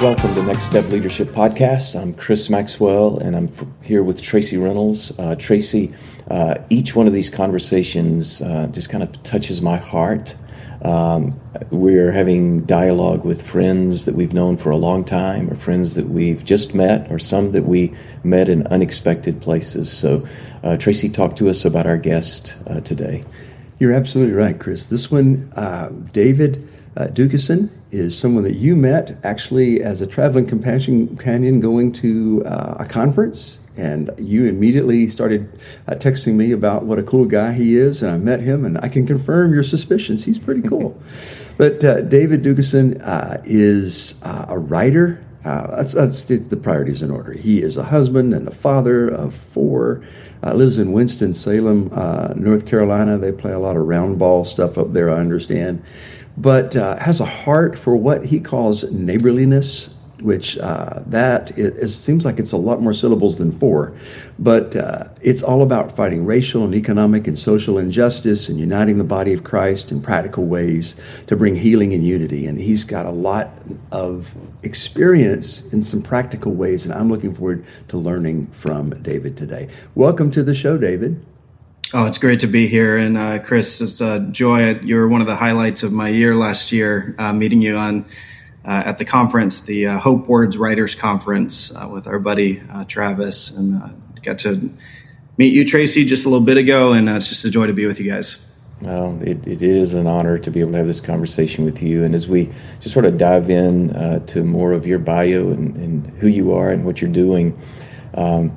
Welcome to Next Step Leadership Podcast. I'm Chris Maxwell, and I'm here with Tracy Reynolds. Uh, Tracy, uh, each one of these conversations uh, just kind of touches my heart. Um, we're having dialogue with friends that we've known for a long time, or friends that we've just met, or some that we met in unexpected places. So, uh, Tracy, talk to us about our guest uh, today. You're absolutely right, Chris. This one, uh, David uh, Docusen is someone that you met actually as a traveling companion canyon going to uh, a conference. And you immediately started uh, texting me about what a cool guy he is. And I met him, and I can confirm your suspicions. He's pretty cool. but uh, David Docusen uh, is uh, a writer. Uh, that's, that's the priorities in order. He is a husband and a father of four. Uh, lives in Winston Salem, uh, North Carolina. They play a lot of round ball stuff up there, I understand but uh, has a heart for what he calls neighborliness, which uh, that it, seems like it's a lot more syllables than four, but uh, it's all about fighting racial and economic and social injustice and uniting the body of Christ in practical ways to bring healing and unity. And he's got a lot of experience in some practical ways, and I'm looking forward to learning from David today. Welcome to the show, David. Oh, it's great to be here. And uh, Chris, it's a joy. You were one of the highlights of my year last year, uh, meeting you on uh, at the conference, the uh, Hope Words Writers Conference, uh, with our buddy uh, Travis, and got to meet you, Tracy, just a little bit ago. And it's just a joy to be with you guys. Well, it, it is an honor to be able to have this conversation with you. And as we just sort of dive in to more of your bio and, and, who you are and what you're doing. Um,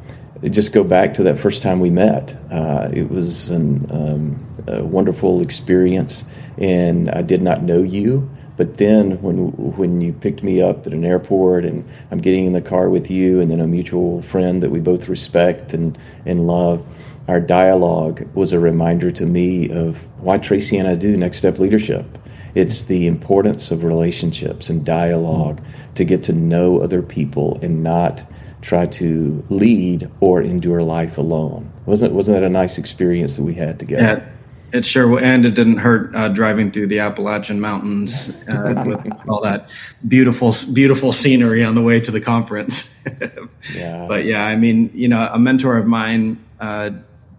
just go back to that first time we met. Uh, it was an, um, a wonderful experience, and I did not know you. But then, when when you picked me up at an airport, and I'm getting in the car with you, and then a mutual friend that we both respect and and love, our dialogue was a reminder to me of why Tracy and I do Next Step Leadership. It's the importance of relationships and dialogue to get to know other people and not try to lead or endure life alone. Wasn't wasn't that a nice experience that we had together? Yeah. It sure and it didn't hurt uh, driving through the Appalachian Mountains uh, with all that beautiful, beautiful scenery on the way to the conference. yeah. But yeah, I mean, you know, a mentor of mine, uh,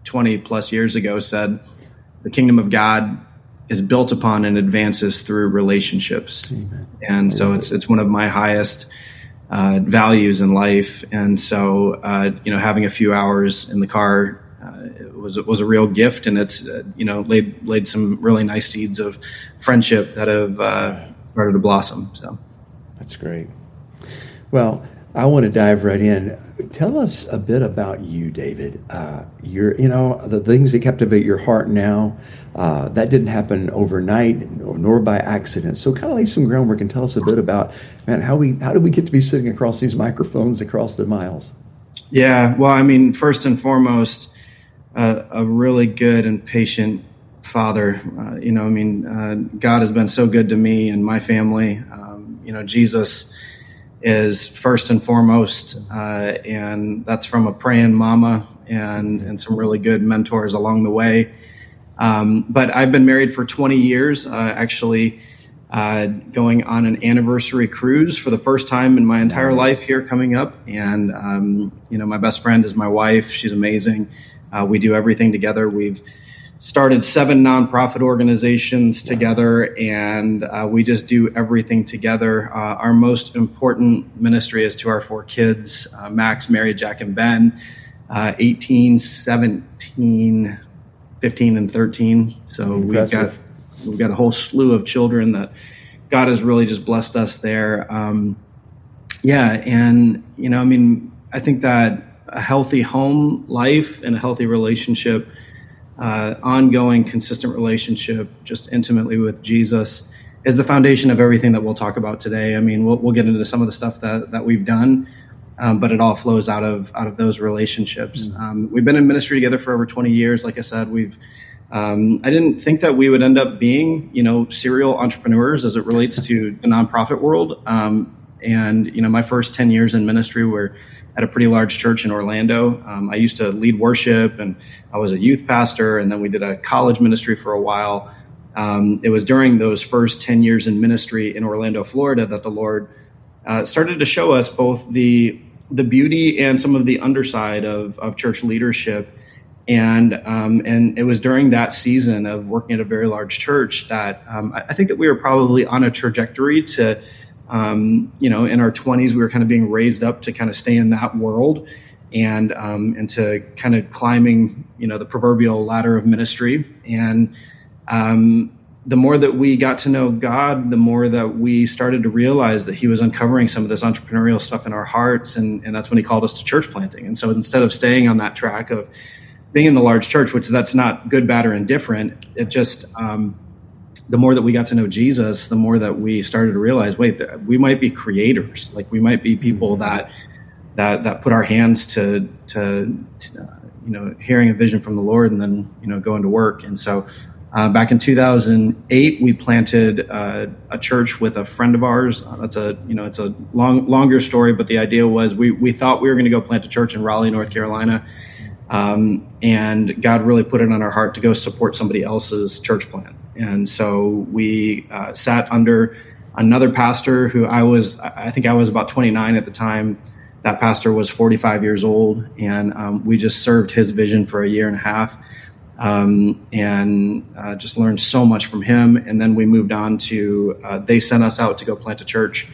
twenty plus years ago, said, "The kingdom of God is built upon and advances through relationships," Amen. and so it's it's one of my highest uh, values in life. And so, uh, you know, having a few hours in the car uh, was was a real gift, and it's uh, you know laid laid some really nice seeds of friendship that have uh, started to blossom. So that's great. Well, I want to dive right in. Tell us a bit about you, David. Uh, you're, you know, the things that captivate your heart now. Uh, that didn't happen overnight, nor by accident. So, kind of lay some groundwork and tell us a bit about, man, how we, how did we get to be sitting across these microphones across the miles? Yeah, well, I mean, first and foremost, uh, a really good and patient father. Uh, you know, I mean, uh, God has been so good to me and my family. Um, you know, Jesus is first and foremost, uh, and that's from a praying mama and and some really good mentors along the way. Um, but I've been married for 20 years, uh, actually. Uh, going on an anniversary cruise for the first time in my entire nice. life here coming up. And, um, you know, my best friend is my wife. She's amazing. Uh, we do everything together. We've started seven nonprofit organizations together, and uh, we just do everything together. Uh, our most important ministry is to our four kids uh, Max, Mary, Jack, and Ben, uh, 18, 17, 15, and 13. So Impressive. we've got we've got a whole slew of children that God has really just blessed us there. Um, yeah, and you know, I mean, I think that a healthy home life and a healthy relationship uh, ongoing, consistent relationship, just intimately with Jesus, is the foundation of everything that we'll talk about today. I mean, we'll, we'll get into some of the stuff that, that we've done, um, but it all flows out of out of those relationships. Mm-hmm. Um, we've been in ministry together for over 20 years. Like I said, we've um, I didn't think that we would end up being, you know, serial entrepreneurs as it relates to the nonprofit world. Um, and you know, my first 10 years in ministry were at a pretty large church in Orlando. Um, I used to lead worship, and I was a youth pastor, and then we did a college ministry for a while. Um, it was during those first 10 years in ministry in Orlando, Florida, that the Lord uh, started to show us both the the beauty and some of the underside of, of church leadership. And um, and it was during that season of working at a very large church that um, I, I think that we were probably on a trajectory to, um, you know, in our 20s, we were kind of being raised up to kind of stay in that world and um, and to kind of climbing, you know, the proverbial ladder of ministry. And um, the more that we got to know God, the more that we started to realize that He was uncovering some of this entrepreneurial stuff in our hearts, and, and that's when He called us to church planting. And so instead of staying on that track of being in the large church, which that's not good, bad, or indifferent, it just um, the more that we got to know Jesus, the more that we started to realize, wait, we might be creators, like we might be people that that that put our hands to to, to uh, you know hearing a vision from the Lord and then you know going to work, and so uh, back in 2008, we planted uh, a church with a friend of ours. Uh, that's a you know it's a long longer story, but the idea was we we thought we were going to go plant a church in Raleigh, North Carolina, um, and God really put it on our heart to go support somebody else's church plant. And so we uh, sat under another pastor who I was I think I was about 29 at the time. That pastor was 45 years old, and um, we just served his vision for a year and a half um, and uh, just learned so much from him. And then we moved on to, uh, they sent us out to go plant a church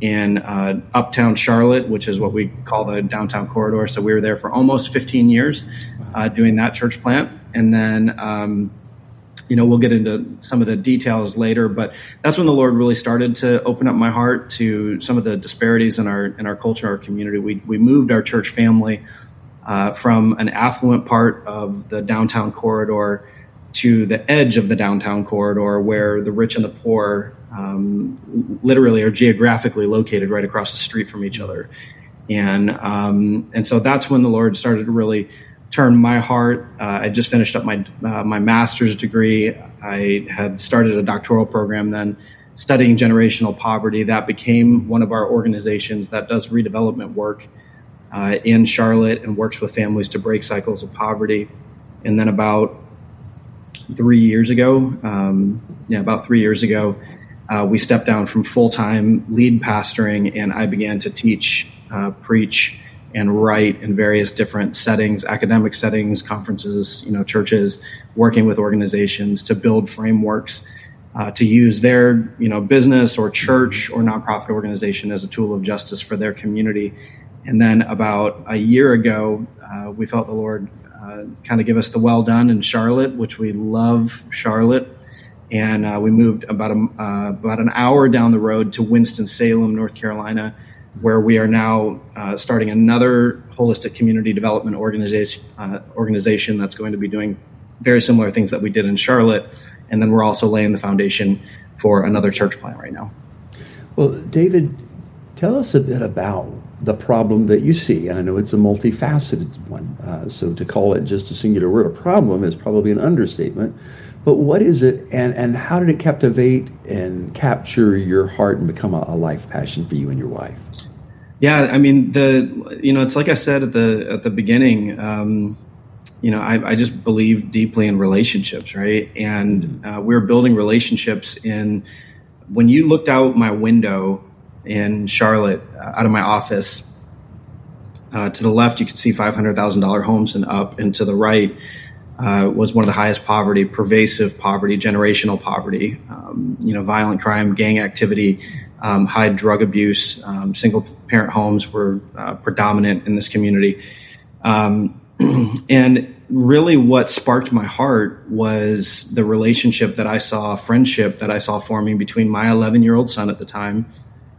in uh, uptown Charlotte, which is what we call the downtown corridor. So we were there for almost 15 years uh, doing that church plant. And then, um, you know, we'll get into some of the details later, but that's when the Lord really started to open up my heart to some of the disparities in our in our culture, our community. We we moved our church family uh, from an affluent part of the downtown corridor to the edge of the downtown corridor where the rich and the poor um, literally are geographically located right across the street from each other. And, um, and so that's when the Lord started to really turn my heart. Uh, I just finished up my, uh, my master's degree. I had started a doctoral program then studying generational poverty. That became one of our organizations that does redevelopment work uh, in Charlotte and works with families to break cycles of poverty. And then about three years ago, um, yeah, about three years ago, uh, we stepped down from full time lead pastoring, and I began to teach, uh, preach, and write in various different settings, academic settings, conferences, you know, churches, working with organizations to build frameworks. Uh, to use their you know business or church or nonprofit organization as a tool of justice for their community and then about a year ago, uh, we felt the Lord uh, kind of give us the well done in Charlotte, which we love Charlotte. And uh, we moved about a, uh, about an hour down the road to Winston Salem, North Carolina, where we are now uh, starting another holistic community development organization uh, organization that's going to be doing very similar things that we did in Charlotte. And then we're also laying the foundation for another church plant right now. Well, David, tell us a bit about the problem that you see. And I know it's a multifaceted one. Uh, so to call it just a singular word, a problem, is probably an understatement. But what is it, and, and how did it captivate and capture your heart and become a, a life passion for you and your wife? Yeah, I mean the you know it's like I said at the at the beginning. Um, you know, I, I, just believe deeply in relationships, right? And uh, we're building relationships in when you looked out my window in Charlotte uh, out of my office. Uh, to the left, you could see $500,000 homes, and up and to the right uh, was one of the highest poverty, pervasive poverty, generational poverty, um, you know, violent crime, gang activity, um, high drug abuse. Um, single parent homes were uh, predominant in this community. Um, and really, what sparked my heart was the relationship that I saw, friendship that I saw forming between my 11 year old son at the time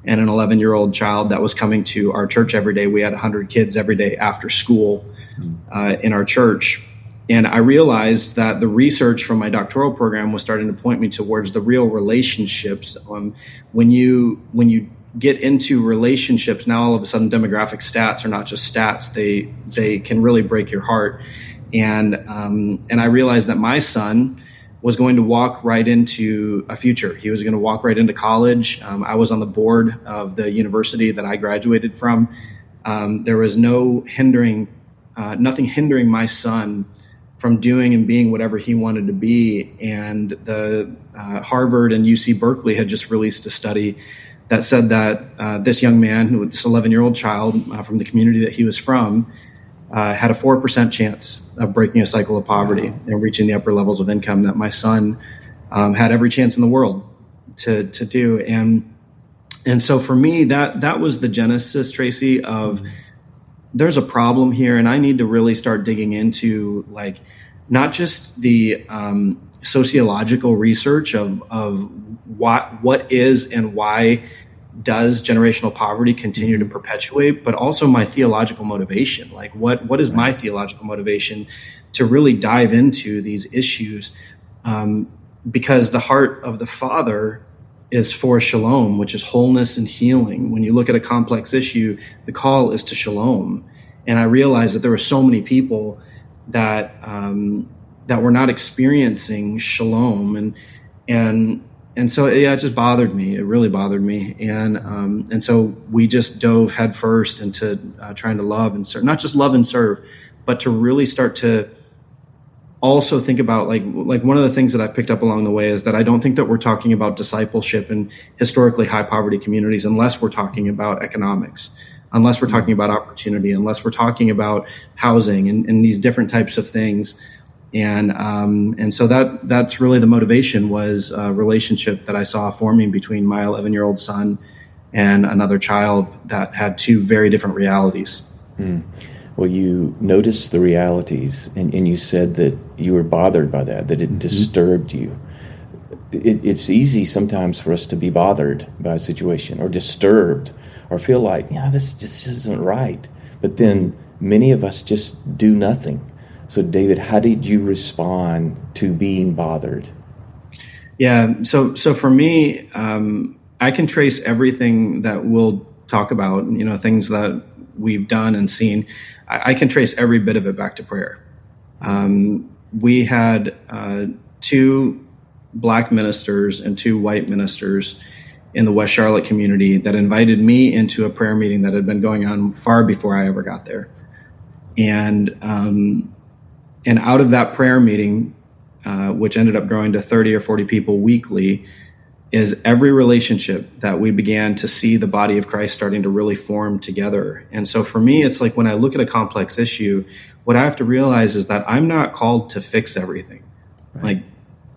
and an 11 year old child that was coming to our church every day. We had 100 kids every day after school uh, in our church. And I realized that the research from my doctoral program was starting to point me towards the real relationships. Um, when you when you get into relationships, now all of a sudden demographic stats are not just stats; they they can really break your heart. And um, and I realized that my son was going to walk right into a future. He was going to walk right into college. Um, I was on the board of the university that I graduated from. Um, there was no hindering, uh, nothing hindering my son from doing and being whatever he wanted to be. And the uh, Harvard and UC Berkeley had just released a study that said that uh, this young man, this 11 year old child uh, from the community that he was from, uh, had a 4% chance of breaking a cycle of poverty wow. and reaching the upper levels of income that my son um, had every chance in the world to, to do. And, and so for me, that, that was the genesis, Tracy, of there's a problem here, and I need to really start digging into like not just the um, sociological research of, of what, what is and why does generational poverty continue to perpetuate, but also my theological motivation. Like, what what is my theological motivation to really dive into these issues? Um, because the heart of the Father is for shalom, which is wholeness and healing. When you look at a complex issue, the call is to shalom. And I realized that there were so many people that um, that were not experiencing shalom, and and and so yeah, it just bothered me. It really bothered me, and um, and so we just dove headfirst into uh, trying to love and serve, not just love and serve, but to really start to also think about like like one of the things that I've picked up along the way is that I don't think that we're talking about discipleship in historically high poverty communities unless we're talking about economics, unless we're talking about opportunity, unless we're talking about housing and, and these different types of things and um, and so that that's really the motivation was a relationship that I saw forming between my 11 year old son and another child that had two very different realities. Mm. Well, you noticed the realities, and, and you said that you were bothered by that, that it mm-hmm. disturbed you. It, it's easy sometimes for us to be bothered by a situation or disturbed or feel like, yeah, this just isn't right. But then many of us just do nothing so, David, how did you respond to being bothered? Yeah, so so for me, um, I can trace everything that we'll talk about. You know, things that we've done and seen. I, I can trace every bit of it back to prayer. Um, we had uh, two black ministers and two white ministers in the West Charlotte community that invited me into a prayer meeting that had been going on far before I ever got there. And um, and out of that prayer meeting, uh, which ended up growing to 30 or 40 people weekly, is every relationship that we began to see the body of Christ starting to really form together. And so for me, it's like when I look at a complex issue, what I have to realize is that I'm not called to fix everything. Right. Like,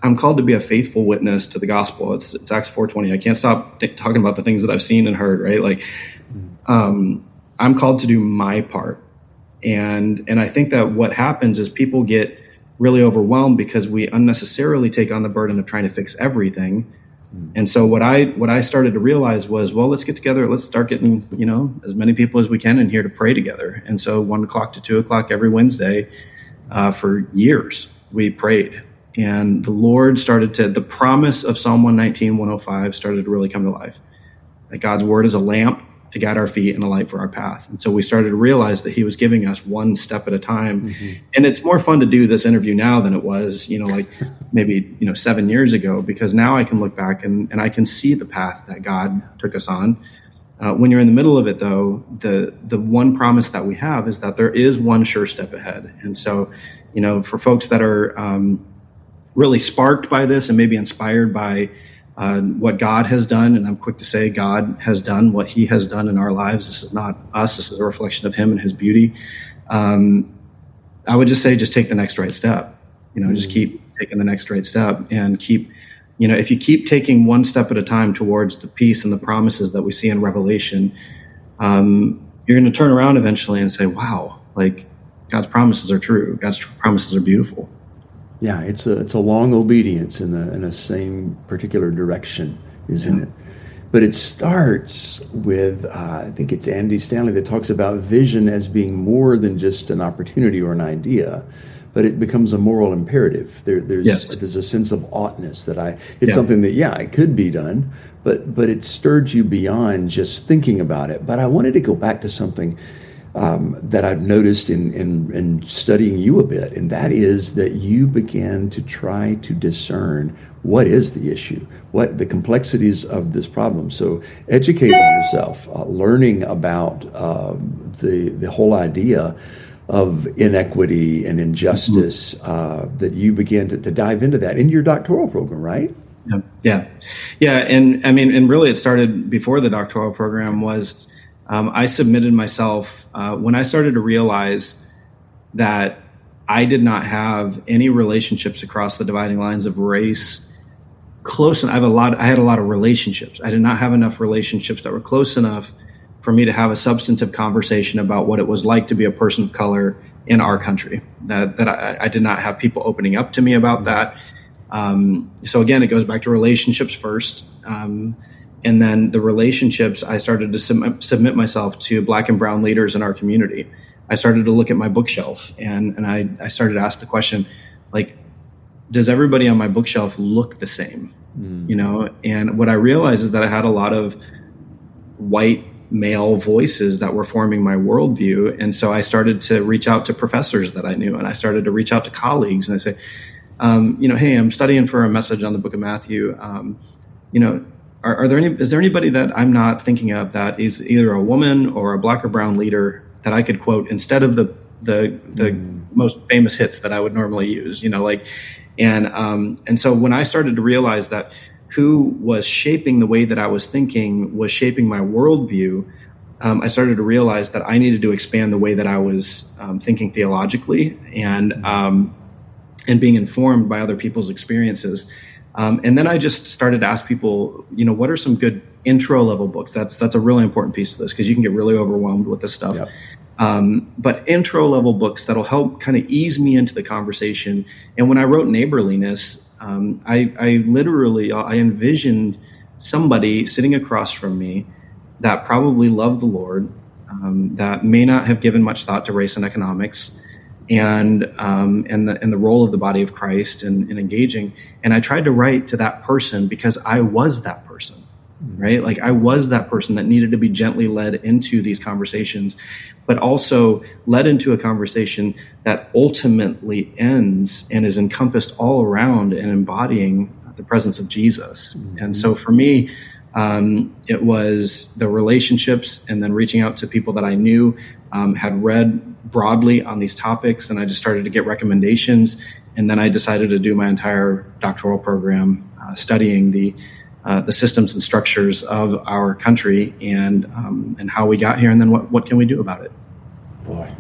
I'm called to be a faithful witness to the gospel. It's, it's Acts 4:20. I can't stop th- talking about the things that I've seen and heard. Right, like um, I'm called to do my part and and I think that what happens is people get really overwhelmed because we unnecessarily take on the burden of trying to fix everything. Hmm. And so what I what I started to realize was, well, let's get together. Let's start getting you know as many people as we can in here to pray together. And so one o'clock to two o'clock every Wednesday uh, for years we prayed, and the Lord started to the promise of Psalm 119, 105 started to really come to life. That God's word is a lamp to guide our feet and a light for our path. And so we started to realize that he was giving us one step at a time. Mm-hmm. And it's more fun to do this interview now than it was, you know, like maybe, you know, seven years ago, because now I can look back and, and I can see the path that God took us on. Uh, when you're in the middle of it, though, the the one promise that we have is that there is one sure step ahead. And so, you know, for folks that are um, really sparked by this and maybe inspired by uh, what God has done, and I'm quick to say God has done what He has done in our lives. This is not us. This is a reflection of Him and His beauty. Um, I would just say, just take the next right step. You know, mm-hmm. just keep taking the next right step, and keep. You know, if you keep taking one step at a time towards the peace and the promises that we see in Revelation, um, you're going to turn around eventually and say, "Wow, like God's promises are true. God's promises are beautiful." Yeah, it's a it's a long obedience in the in the same particular direction, isn't yeah. it? But it starts with uh, I think it's Andy Stanley that talks about vision as being more than just an opportunity or an idea, but it becomes a moral imperative. There, there's Yes. there's a sense of oughtness that I. It's Yeah. something that yeah, it could be done, but but it stirred you beyond just thinking about it. But I wanted to go back to something um, that I've noticed in, in in studying you a bit, and that is that you began to try to discern what is the issue, what the complexities of this problem. So educating yourself, uh, learning about um, the the whole idea of inequity and injustice uh, that you began to, to dive into that in your doctoral program, right? Yeah, yeah, yeah, and I mean, and really, it started before the doctoral program. Was um, I submitted myself uh, when I started to realize that I did not have any relationships across the dividing lines of race close. And I have a lot. I had a lot of relationships. I did not have enough relationships that were close enough for me to have a substantive conversation about what it was like to be a person of color in our country. That that I, I did not have people opening up to me about that. Um, so again, it goes back to relationships first. Um, and then the relationships, I started to sub- submit myself to black and brown leaders in our community. I started to look at my bookshelf and, and I, I started to ask the question, like, does everybody on my bookshelf look the same? You know, and what I realized is that I had a lot of white male voices that were forming my worldview. And so I started to reach out to professors that I knew and I started to reach out to colleagues and I say, um, you know, hey, I'm studying for a message on the book of Matthew. Um, you know, are, are there any, is there anybody that I'm not thinking of that is either a woman or a black or brown leader that I could quote instead of the, the, the most famous hits that I would normally use, you know, like, and, um, and so when I started to realize that who was shaping the way that I was thinking was shaping my worldview, um, I started to realize that I needed to expand the way that I was um, thinking theologically and um, and being informed by other people's experiences. Um, and then I just started to ask people, you know, what are some good intro level books? That's that's a really important piece of this because you can get really overwhelmed with this stuff. Yep. Um, but intro level books that'll help kind of ease me into the conversation. And when I wrote neighborliness, um, I, I literally I envisioned somebody sitting across from me that probably loved the Lord, um, that may not have given much thought to race and economics, and um, and the and the role of the body of Christ in, in engaging. And I tried to write to that person because I was that person, right? Like I was that person that needed to be gently led into these conversations, but also led into a conversation that ultimately ends and is encompassed all around and embodying the presence of Jesus. And so for me, um, it was the relationships and then reaching out to people that I knew um, had read broadly on these topics, and I just started to get recommendations. And then I decided to do my entire doctoral program uh, studying the uh, the systems and structures of our country and um, and how we got here, and then what what can we do about it? Boy,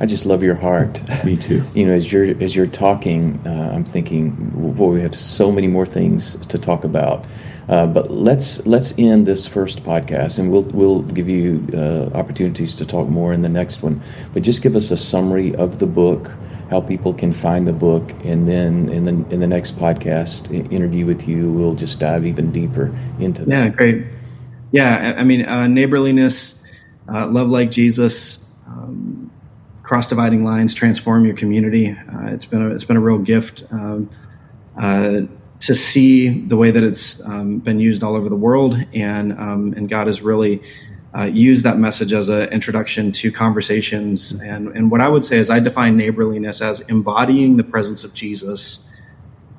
I just love your heart. Me too. You know, as you're as you're talking, uh, I'm thinking, boy, we have so many more things to talk about. Uh, but let's let's end this first podcast, and we'll we'll give you uh, opportunities to talk more in the next one. But just give us a summary of the book, how people can find the book, and then in the in the next podcast interview with you, we'll just dive even deeper into that. Yeah, great. Yeah, I mean, uh, neighborliness, uh, love like Jesus, um, cross dividing lines, transform your community. Uh, it's been a, it's been a real gift um, to see the way that it's um, been used all over the world, and um, and God has really. Uh, used that message as an introduction to conversations, and and what I would say is I define neighborliness as embodying the presence of Jesus,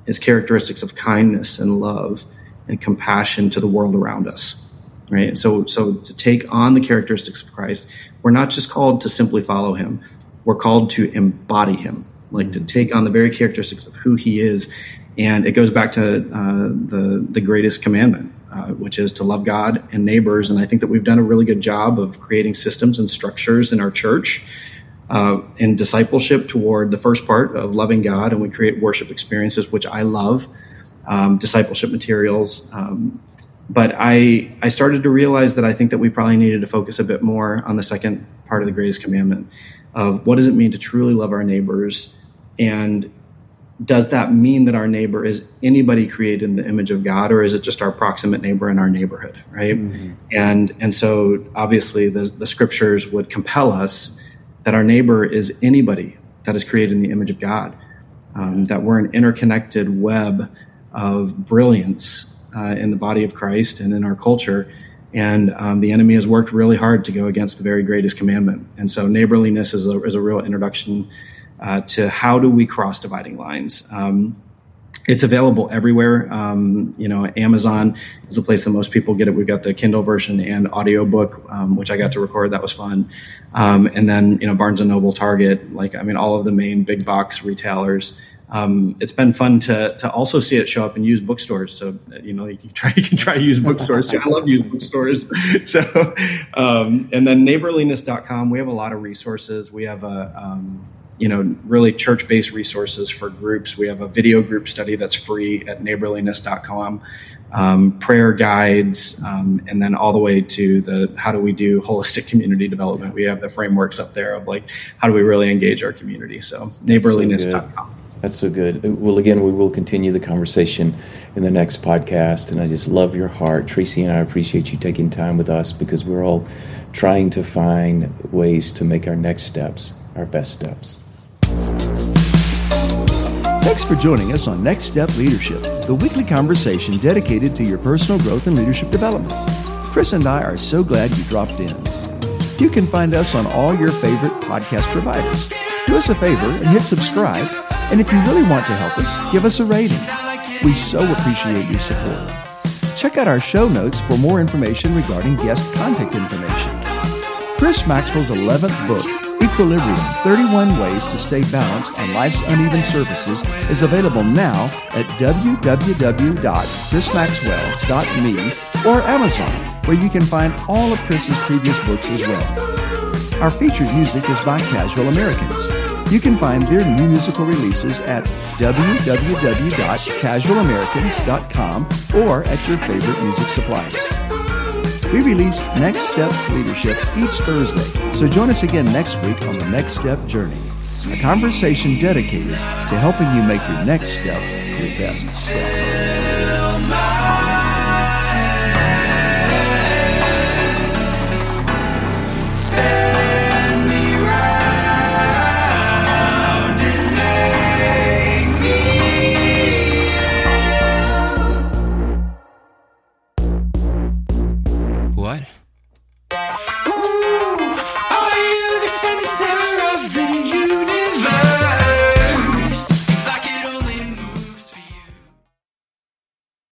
his characteristics of kindness and love and compassion to the world around us right? So so to take on the characteristics of christ we're not just called to simply follow him. We're called to embody him like to take on the very characteristics of who he is. And it goes back to uh, the the greatest commandment uh, which is to love god and neighbors. And i think that we've done a really good job of creating systems and structures in our church uh, in discipleship toward the first part of loving God, and we create worship experiences, which I love, um, discipleship materials. Um, but I I started to realize that I think that we probably needed to focus a bit more on the second part of the greatest commandment of what does it mean to truly love our neighbors, and does that mean that our neighbor is anybody created in the image of God, or is it just our proximate neighbor in our neighborhood, right? And and so obviously the the scriptures would compel us that our neighbor is anybody that is created in the image of God, um, that we're an interconnected web of brilliance uh, in the body of Christ and in our culture. And um, the enemy has worked really hard to go against the very greatest commandment. And so, neighborliness is a, is a real introduction uh, to how do we cross dividing lines. Um, it's available everywhere. Um, you know, Amazon is the place that most people get it. We've got the Kindle version and audiobook, um, which I got to record. That was fun. Um, and then, you know, Barnes and Noble, Target, like, I mean, all of the main big box retailers. Um, it's been fun to, to also see it show up in used bookstores. So, you know, you can try, you can try used bookstores. I love used bookstores. So, um, and then neighborliness.com, we have a lot of resources. We have a, um, you know, really church based resources for groups. We have a video group study that's free at neighborliness.com, um, prayer guides, um, and then all the way to the how do we do holistic community development. We have the frameworks up there of like how do we really engage our community. So, neighborliness.com. That's so good. Well, again, we will continue the conversation in the next podcast. And I just love your heart. Tracy and I appreciate you taking time with us because we're all trying to find ways to make our next steps our best steps. Thanks for joining us on Next Step Leadership, the weekly conversation dedicated to your personal growth and leadership development. Chris and I are so glad you dropped in. You can find us on all your favorite podcast providers. Do us a favor and hit subscribe. And if you really want to help us, give us a rating. We so appreciate your support. Check out our show notes for more information regarding guest contact information. Chris Maxwell's 11th book, Equilibrium 31 Ways to Stay Balanced on Life's Uneven Surfaces is available now at www.chrismaxwell.me or Amazon, where you can find all of Chris's previous books as well. Our featured music is by Casual Americans. You can find their new musical releases at www.casualamericans.com or at your favorite music suppliers. We release Next Steps Leadership each Thursday, so join us again next week on the Next Step Journey, a conversation dedicated to helping you make your next step your best step.